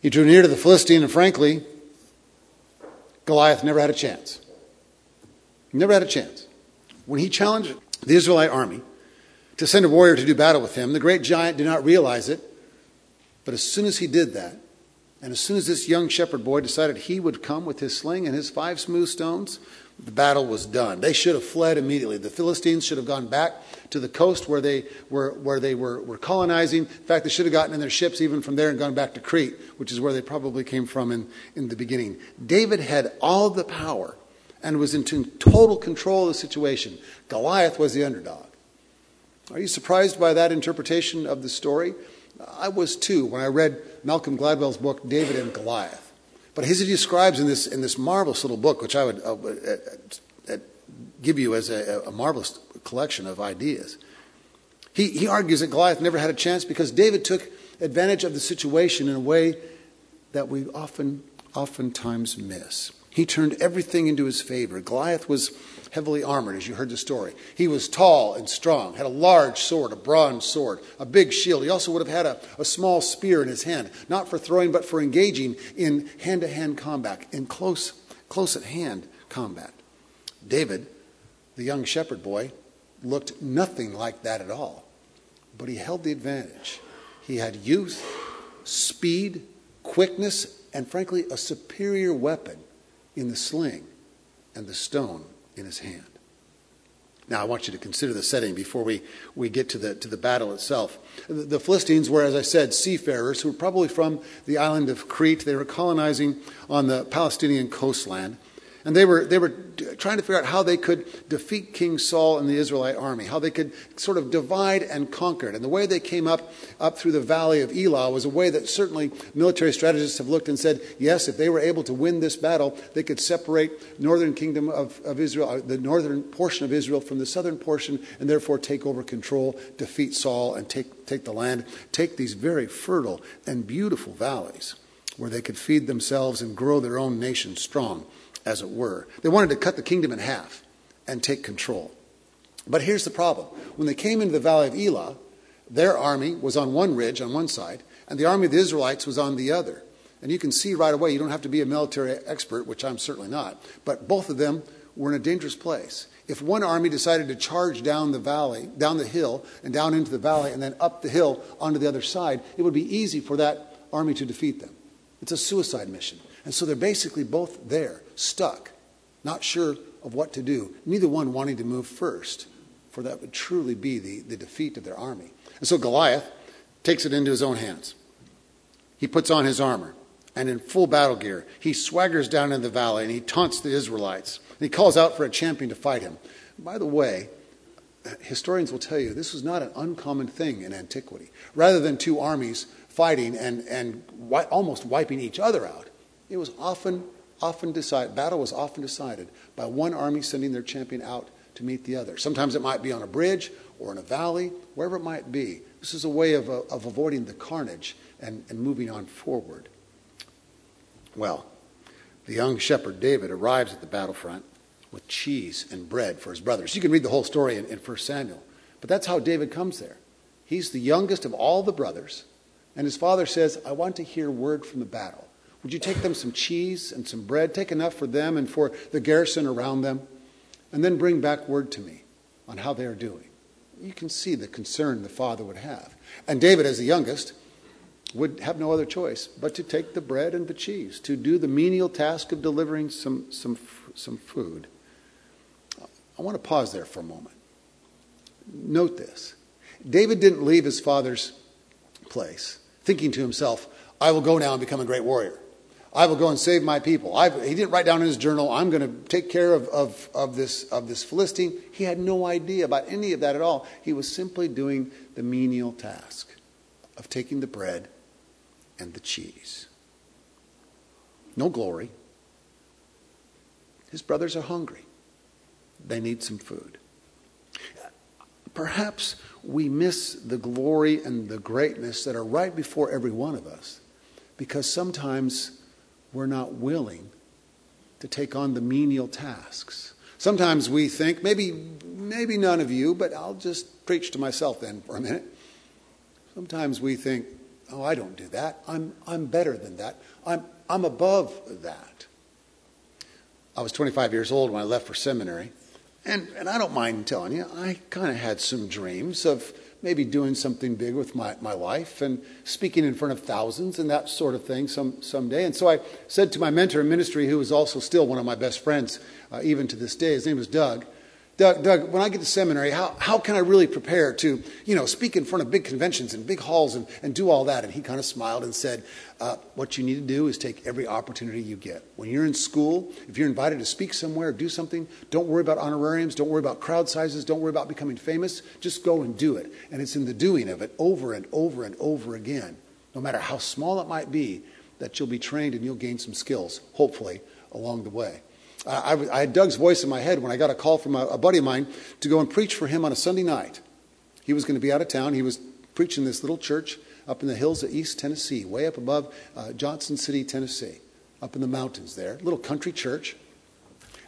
He drew near to the Philistine, and frankly, Goliath never had a chance. Never had a chance. When he challenged the Israelite army to send a warrior to do battle with him, the great giant did not realize it. But as soon as he did that, and as soon as this young shepherd boy decided he would come with his sling and his five smooth stones, the battle was done. They should have fled immediately. The Philistines should have gone back to the coast where they were, where they were, were colonizing. In fact, they should have gotten in their ships even from there and gone back to Crete, which is where they probably came from in, in the beginning. David had all the power and was in total control of the situation. Goliath was the underdog. Are you surprised by that interpretation of the story? I was too when I read Malcolm Gladwell's book, David and Goliath. But he describes in this, in this marvelous little book, which I would uh, uh, uh, give you as a, a, marvelous collection of ideas, he, he argues that Goliath never had a chance because David took advantage of the situation in a way that we often, oftentimes miss. He turned everything into his favor. Goliath was heavily armored, as you heard the story. He was tall and strong, had a large sword, a bronze sword, a big shield. He also would have had a, a small spear in his hand, not for throwing, but for engaging in hand to hand combat, in close, close at hand combat. David, the young shepherd boy, looked nothing like that at all, but he held the advantage. He had youth, speed, quickness, and frankly, a superior weapon in the sling and the stone in his hand. Now, I want you to consider the setting before we, we get to the, to the battle itself. The, the Philistines were, as I said, seafarers who were probably from the island of Crete. They were colonizing on the Palestinian coastland. And they were, they were trying to figure out how they could defeat King Saul and the Israelite army, how they could sort of divide and conquer it. And the way they came up, up through the valley of Elah was a way that certainly military strategists have looked and said, yes, if they were able to win this battle, they could separate northern kingdom of, of Israel, uh, the northern portion of Israel from the southern portion, and therefore take over control, defeat Saul, and take, take the land, take these very fertile and beautiful valleys where they could feed themselves and grow their own nation strong as it were. They wanted to cut the kingdom in half and take control. But here's the problem. When they came into the valley of Elah, their army was on one ridge on one side, and the army of the Israelites was on the other. And you can see right away, you don't have to be a military expert, which I'm certainly not, but both of them were in a dangerous place. If one army decided to charge down the valley, down the hill, and down into the valley, and then up the hill onto the other side, it would be easy for that army to defeat them. It's a suicide mission. And so they're basically both there, stuck, not sure of what to do, neither one wanting to move first, for that would truly be the, the defeat of their army. And so Goliath takes it into his own hands. He puts on his armor, and in full battle gear, he swaggers down in the valley and he taunts the Israelites. And he calls out for a champion to fight him. By the way, historians will tell you this was not an uncommon thing in antiquity. Rather than two armies fighting and, and wi- almost wiping each other out, it was often, often decided, battle was often decided by one army sending their champion out to meet the other. Sometimes it might be on a bridge or in a valley, wherever it might be. This is a way of, uh, of avoiding the carnage and, and moving on forward. Well, the young shepherd David arrives at the battlefront with cheese and bread for his brothers. You can read the whole story in, in 1 Samuel, but that's how David comes there. He's the youngest of all the brothers, and his father says, I want to hear word from the battle. Would you take them some cheese and some bread? Take enough for them and for the garrison around them, and then bring back word to me on how they are doing. You can see the concern the father would have. And David, as the youngest, would have no other choice but to take the bread and the cheese, to do the menial task of delivering some, some, some food. I want to pause there for a moment. Note this David didn't leave his father's place thinking to himself, I will go now and become a great warrior. I will go and save my people. I've, he didn't write down in his journal, I'm going to take care of, of, of, this, of this Philistine. He had no idea about any of that at all. He was simply doing the menial task of taking the bread and the cheese. No glory. His brothers are hungry. They need some food. Perhaps we miss the glory and the greatness that are right before every one of us because sometimes we're not willing to take on the menial tasks. Sometimes we think, maybe, maybe none of you, but I'll just preach to myself then for a minute. Sometimes we think, Oh, I don't do that. I'm, I'm better than that. I'm, I'm above that. I was 25 years old when I left for seminary. And, and I don't mind telling you, I kind of had some dreams of maybe doing something big with my, my life and speaking in front of thousands and that sort of thing some, someday. And so I said to my mentor in ministry, who is also still one of my best friends, uh, even to this day, his name was Doug. Doug, Doug, when I get to seminary, how, how can I really prepare to, you know, speak in front of big conventions and big halls and, and do all that? And he kind of smiled and said, uh, what you need to do is take every opportunity you get. When you're in school, if you're invited to speak somewhere, do something, don't worry about honorariums, don't worry about crowd sizes, don't worry about becoming famous. Just go and do it. And it's in the doing of it over and over and over again, no matter how small it might be, that you'll be trained and you'll gain some skills, hopefully, along the way. I, I, had Doug's voice in my head when I got a call from a, a buddy of mine to go and preach for him on a Sunday night. He was going to be out of town. He was preaching this little church up in the hills of East Tennessee, way up above uh, Johnson City, Tennessee, up in the mountains there. Little country church.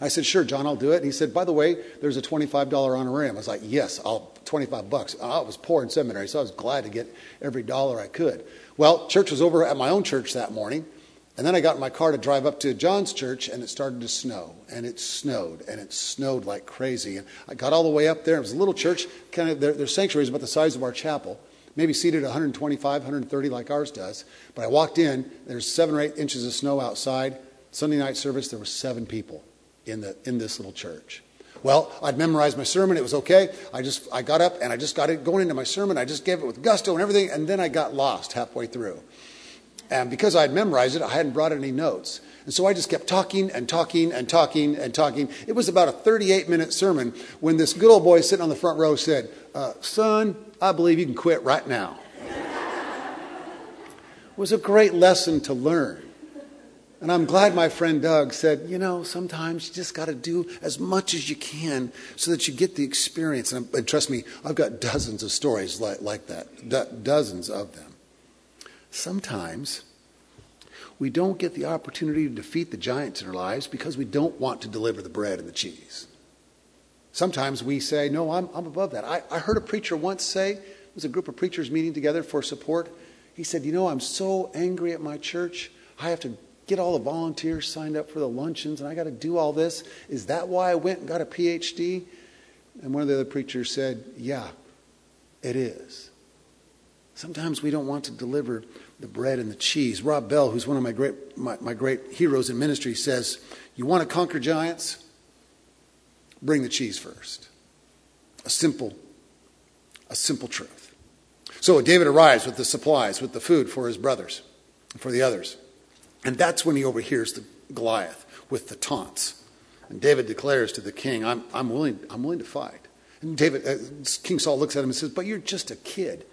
I said, "Sure, John, I'll do it." And he said, "By the way, there's a twenty-five dollar honorarium." I was like, "Yes, I'll twenty-five bucks." I was poor in seminary, so I was glad to get every dollar I could. Well, church was over at my own church that morning. And then I got in my car to drive up to John's church, and it started to snow. And it snowed, and it snowed like crazy. And I got all the way up there. It was a little church, kind of, their, their sanctuary is about the size of our chapel, maybe seated 125, 130 like ours does. But I walked in, there's seven or eight inches of snow outside. Sunday night service, there were seven people in, the, in this little church. Well, I'd memorized my sermon. It was okay. I just I got up and I just got it going into my sermon. I just gave it with gusto and everything, and then I got lost halfway through. And because I had memorized it, I hadn't brought any notes. And so I just kept talking and talking and talking and talking. It was about a 38 minute sermon when this good old boy sitting on the front row said, uh, Son, I believe you can quit right now. it was a great lesson to learn. And I'm glad my friend Doug said, you know, sometimes you just got to do as much as you can so that you get the experience. And, and trust me, I've got dozens of stories like, like that, do- dozens of them. Sometimes we don't get the opportunity to defeat the giants in our lives because we don't want to deliver the bread and the cheese. Sometimes we say, No, I'm, I'm above that. I, I heard a preacher once say, it was a group of preachers meeting together for support. He said, You know, I'm so angry at my church. I have to get all the volunteers signed up for the luncheons and I got to do all this. Is that why I went and got a PhD? And one of the other preachers said, Yeah, it is. Sometimes we don't want to deliver the bread and the cheese. Rob Bell, who's one of my great, my, my great heroes in ministry, says, You want to conquer giants? Bring the cheese first. A simple, a simple truth. So David arrives with the supplies, with the food for his brothers, for the others. And that's when he overhears the Goliath with the taunts. And David declares to the king, I'm, I'm, willing, I'm willing to fight. And David, uh, King Saul looks at him and says, But you're just a kid.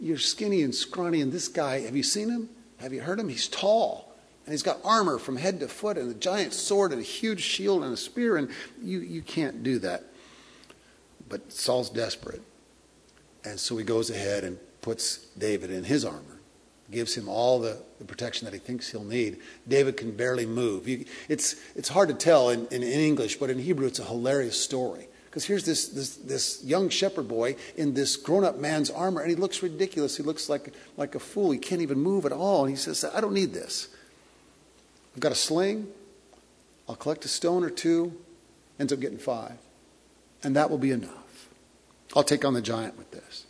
You're skinny and scrawny, and this guy, have you seen him? Have you heard him? He's tall. And he's got armor from head to foot and a giant sword and a huge shield and a spear, and you, you can't do that. But Saul's desperate. And so he goes ahead and puts David in his armor, gives him all the, the protection that he thinks he'll need. David can barely move. You, it's, it's hard to tell in, in, in English, but in Hebrew, it's a hilarious story. Because here's this, this, this young shepherd boy in this grown up man's armor, and he looks ridiculous. He looks like, like a fool. He can't even move at all. And he says, I don't need this. I've got a sling. I'll collect a stone or two. Ends up getting five. And that will be enough. I'll take on the giant with this.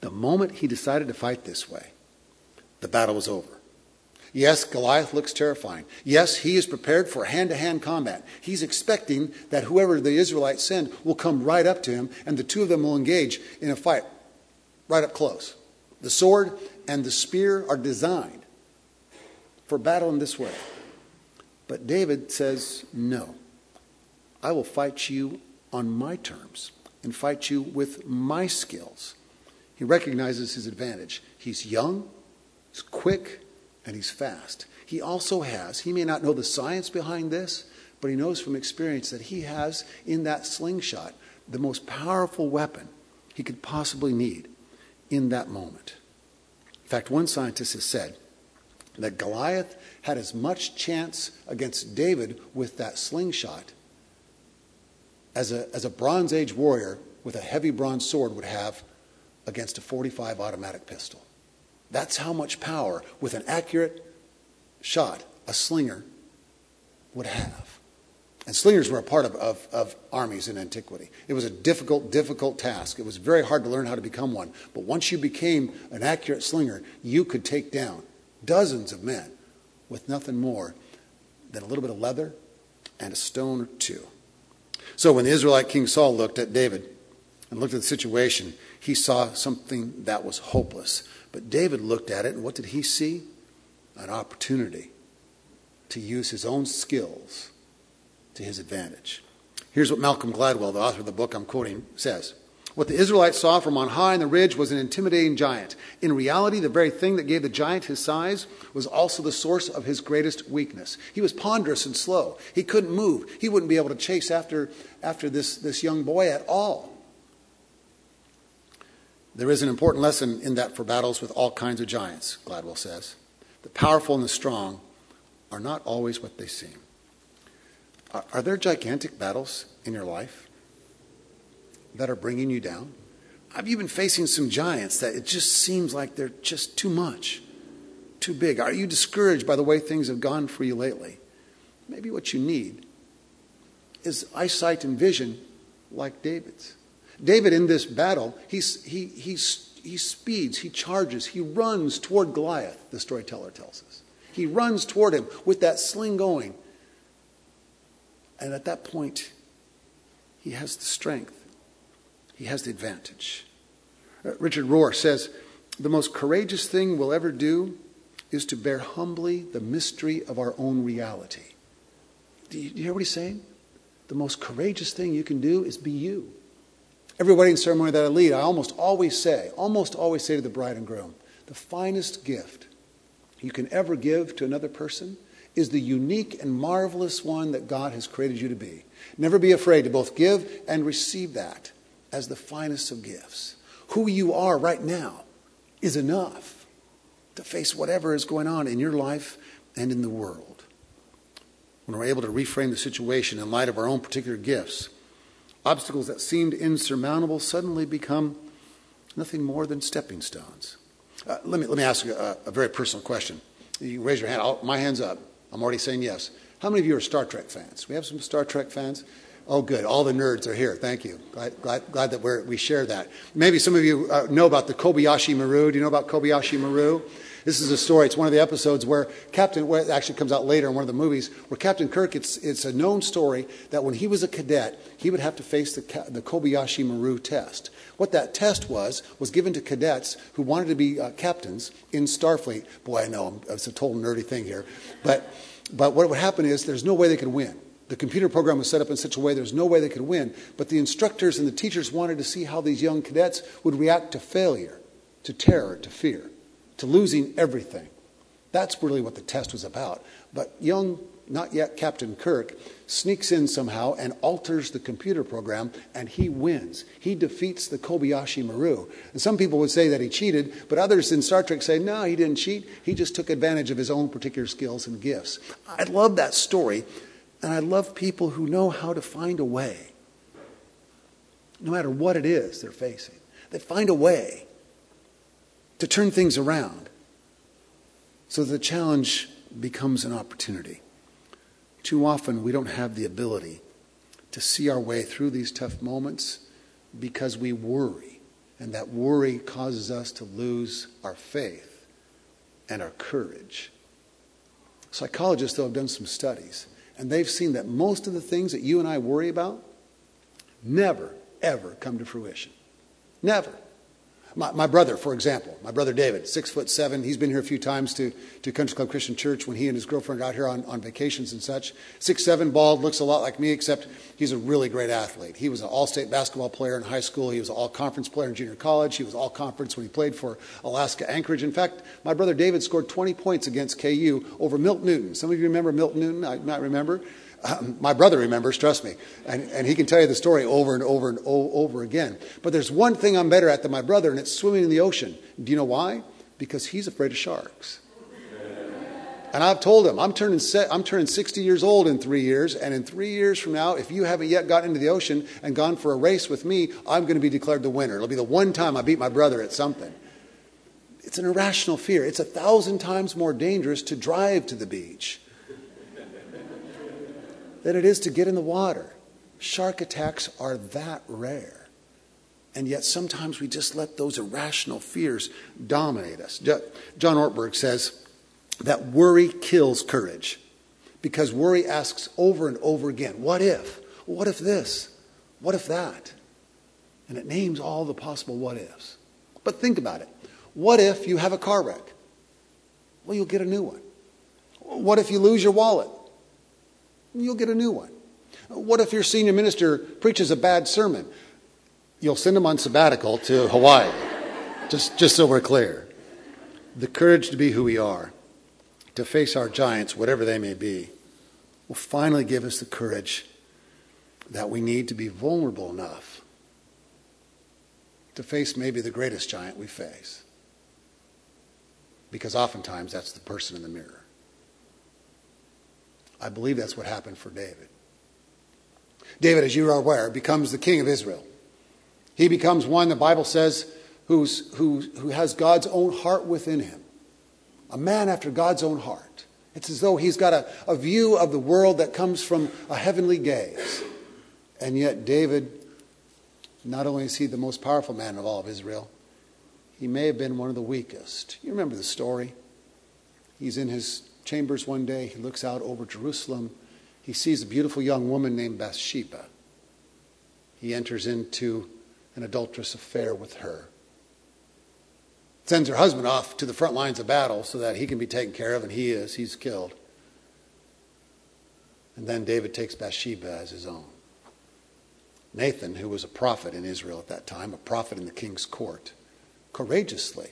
The moment he decided to fight this way, the battle was over. Yes, Goliath looks terrifying. Yes, he is prepared for hand to hand combat. He's expecting that whoever the Israelites send will come right up to him, and the two of them will engage in a fight right up close. The sword and the spear are designed for battle in this way. But David says, No, I will fight you on my terms and fight you with my skills. He recognizes his advantage. He's young, he's quick, and he's fast. He also has, he may not know the science behind this, but he knows from experience that he has in that slingshot the most powerful weapon he could possibly need in that moment. In fact, one scientist has said that Goliath had as much chance against David with that slingshot as a, as a Bronze Age warrior with a heavy bronze sword would have against a 45 automatic pistol. That's how much power, with an accurate shot, a slinger would have. And slingers were a part of, of, of, armies in antiquity. It was a difficult, difficult task. It was very hard to learn how to become one. But once you became an accurate slinger, you could take down dozens of men with nothing more than a little bit of leather and a stone or two. So when the Israelite King Saul looked at David and looked at the situation, he saw something that was hopeless. But David looked at it, and what did he see? An opportunity to use his own skills to his advantage. Here's what Malcolm Gladwell, the author of the book I'm quoting, says. What the Israelites saw from on high in the ridge was an intimidating giant. In reality, the very thing that gave the giant his size was also the source of his greatest weakness. He was ponderous and slow. He couldn't move. He wouldn't be able to chase after, after this, this young boy at all. There is an important lesson in that for battles with all kinds of giants, Gladwell says. The powerful and the strong are not always what they seem. Are, are there gigantic battles in your life that are bringing you down? Have you been facing some giants that it just seems like they're just too much, too big? Are you discouraged by the way things have gone for you lately? Maybe what you need is eyesight and vision like David's. David, in this battle, he's, he, he's, he speeds, he charges, he runs toward Goliath, the storyteller tells us. He runs toward him with that sling going. And at that point, he has the strength, he has the advantage. Uh, Richard Rohr says the most courageous thing we'll ever do is to bear humbly the mystery of our own reality. Do you, do you hear what he's saying? The most courageous thing you can do is be you. Every wedding ceremony that I lead, I almost always say, almost always say to the bride and groom, the finest gift you can ever give to another person is the unique and marvelous one that God has created you to be. Never be afraid to both give and receive that as the finest of gifts. Who you are right now is enough to face whatever is going on in your life and in the world. When we're able to reframe the situation in light of our own particular gifts, obstacles that seemed insurmountable suddenly become nothing more than stepping stones. Uh, let, me, let me ask a, a, very personal question. You raise your hand. I'll, my hand's up. I'm already saying yes. How many of you are Star Trek fans? We have some Star Trek fans? Oh, good. All the nerds are here. Thank you. Glad, glad, glad that we share that. Maybe some of you uh, know about the Kobayashi Maru. Do you know about Kobayashi Maru? This is a story. It's one of the episodes where Captain, where it actually comes out later in one of the movies, where Captain Kirk, it's, it's a known story that when he was a cadet, he would have to face the, the Kobayashi Maru test. What that test was, was given to cadets who wanted to be uh, captains in Starfleet. Boy, I know, it's a total nerdy thing here. But, but what would happen is there's no way they could win. The computer program was set up in such a way there's no way they could win. But the instructors and the teachers wanted to see how these young cadets would react to failure, to terror, to fear to losing everything. That's really what the test was about. But young, not yet Captain Kirk, sneaks in somehow and alters the computer program, and he wins. He defeats the Kobayashi Maru. And some people would say that he cheated, but others in Star Trek say, no, he didn't cheat. He just took advantage of his own particular skills and gifts. I love that story, and I love people who know how to find a way, no matter what it is they're facing. They find a way to turn things around so the challenge becomes an opportunity. Too often, we don't have the ability to see our way through these tough moments because we worry, and that worry causes us to lose our faith and our courage. Psychologists, though, have done some studies, and they've seen that most of the things that you and I worry about never, ever come to fruition. Never. My, my, brother, for example, my brother David, six foot seven, he's been here a few times to, to Country Club Christian Church when he and his girlfriend got here on, on vacations and such. Six seven, bald, looks a lot like me, except he's a really great athlete. He was an all state basketball player in high school. He was an all conference player in junior college. He was all conference when he played for Alaska Anchorage. In fact, my brother David scored 20 points against KU over Milt Newton. Some of you remember Milt Newton, I might remember. Um, my brother remembers, trust me, and, and he can tell you the story over and over and over again. But there's one thing I'm better at than my brother, and it's swimming in the ocean. Do you know why? Because he's afraid of sharks. And I've told him, I'm turning, I'm turning 60 years old in three years, and in three years from now, if you haven't yet gotten into the ocean and gone for a race with me, I'm going to be declared the winner. It'll be the one time I beat my brother at something. It's an irrational fear. It's a thousand times more dangerous to drive to the beach than it is to get in the water. Shark attacks are that rare. And yet sometimes we just let those irrational fears dominate us. John Ortberg says that worry kills courage because worry asks over and over again, what if? What if this? What if that? And it names all the possible what ifs. But think about it. What if you have a car wreck? Well, you'll get a new one. What if you lose your wallet? You'll get a new one. What if your senior minister preaches a bad sermon? You'll send him on sabbatical to Hawaii, just, just so we're clear. The courage to be who we are, to face our giants, whatever they may be, will finally give us the courage that we need to be vulnerable enough to face maybe the greatest giant we face. Because oftentimes that's the person in the mirror. I believe that's what happened for David. David, as you are aware, becomes the king of Israel. He becomes one, the Bible says, who's, who, who has God's own heart within him. A man after God's own heart. It's as though he's got a, a view of the world that comes from a heavenly gaze. And yet, David, not only is he the most powerful man of all of Israel, he may have been one of the weakest. You remember the story? He's in his chambers one day. He looks out over Jerusalem. He sees a beautiful young woman named Bathsheba. He enters into an adulterous affair with her. Sends her husband off to the front lines of battle so that he can be taken care of, and he is. He's killed. And then David takes Bathsheba as his own. Nathan, who was a prophet in Israel at that time, a prophet in the king's court, courageously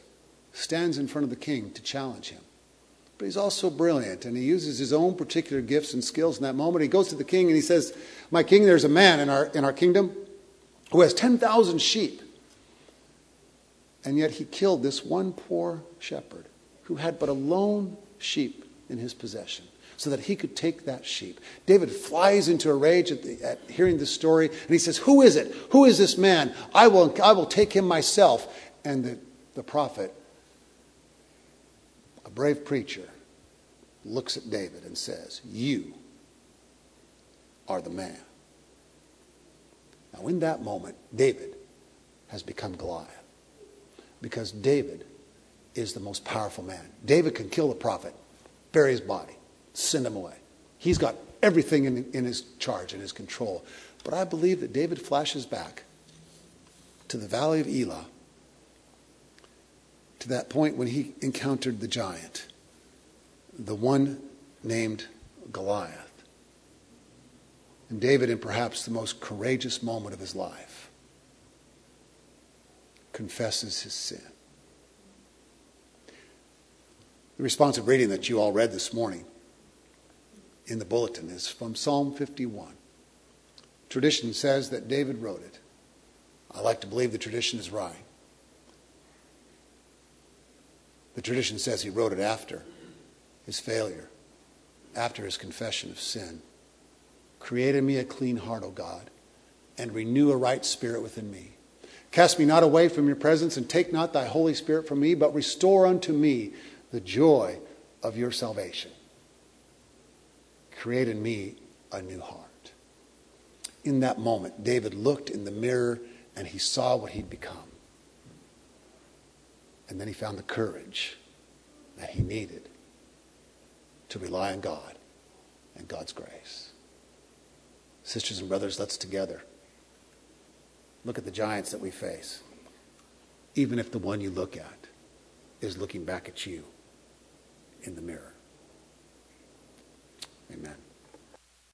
stands in front of the king to challenge him. But he's also brilliant, and he uses his own particular gifts and skills in that moment. He goes to the king and he says, My king, there's a man in our, in our kingdom who has 10,000 sheep. And yet he killed this one poor shepherd who had but a lone sheep in his possession so that he could take that sheep. David flies into a rage at, the, at, hearing this story, and he says, Who is it? Who is this man? I will, I will take him myself. And the, the prophet, a brave preacher, looks at David and says, You are the man. Now, in that moment, David has become Goliath because David is the most powerful man. David can kill the prophet, bury his body send him away. He's got everything in, in his charge, in his control. But I believe that David flashes back to the valley of Elah, to that point when he encountered the giant, the one named Goliath. And David, in perhaps the most courageous moment of his life, confesses his sin. The responsive reading that you all read this morning in the bulletin is from Psalm 51. Tradition says that David wrote it. I like to believe the tradition is right. The tradition says he wrote it after his failure, after his confession of sin. Create in me a clean heart, O God, and renew a right spirit within me. Cast me not away from your presence, and take not thy Holy Spirit from me, but restore unto me the joy of your salvation. Create in me a new heart. In that moment, David looked in the mirror and he saw what he'd become. And then he found the courage that he needed to rely on God and God's grace. Sisters and brothers, let's together look at the giants that we face, even if the one you look at is looking back at you in the mirror. Amen.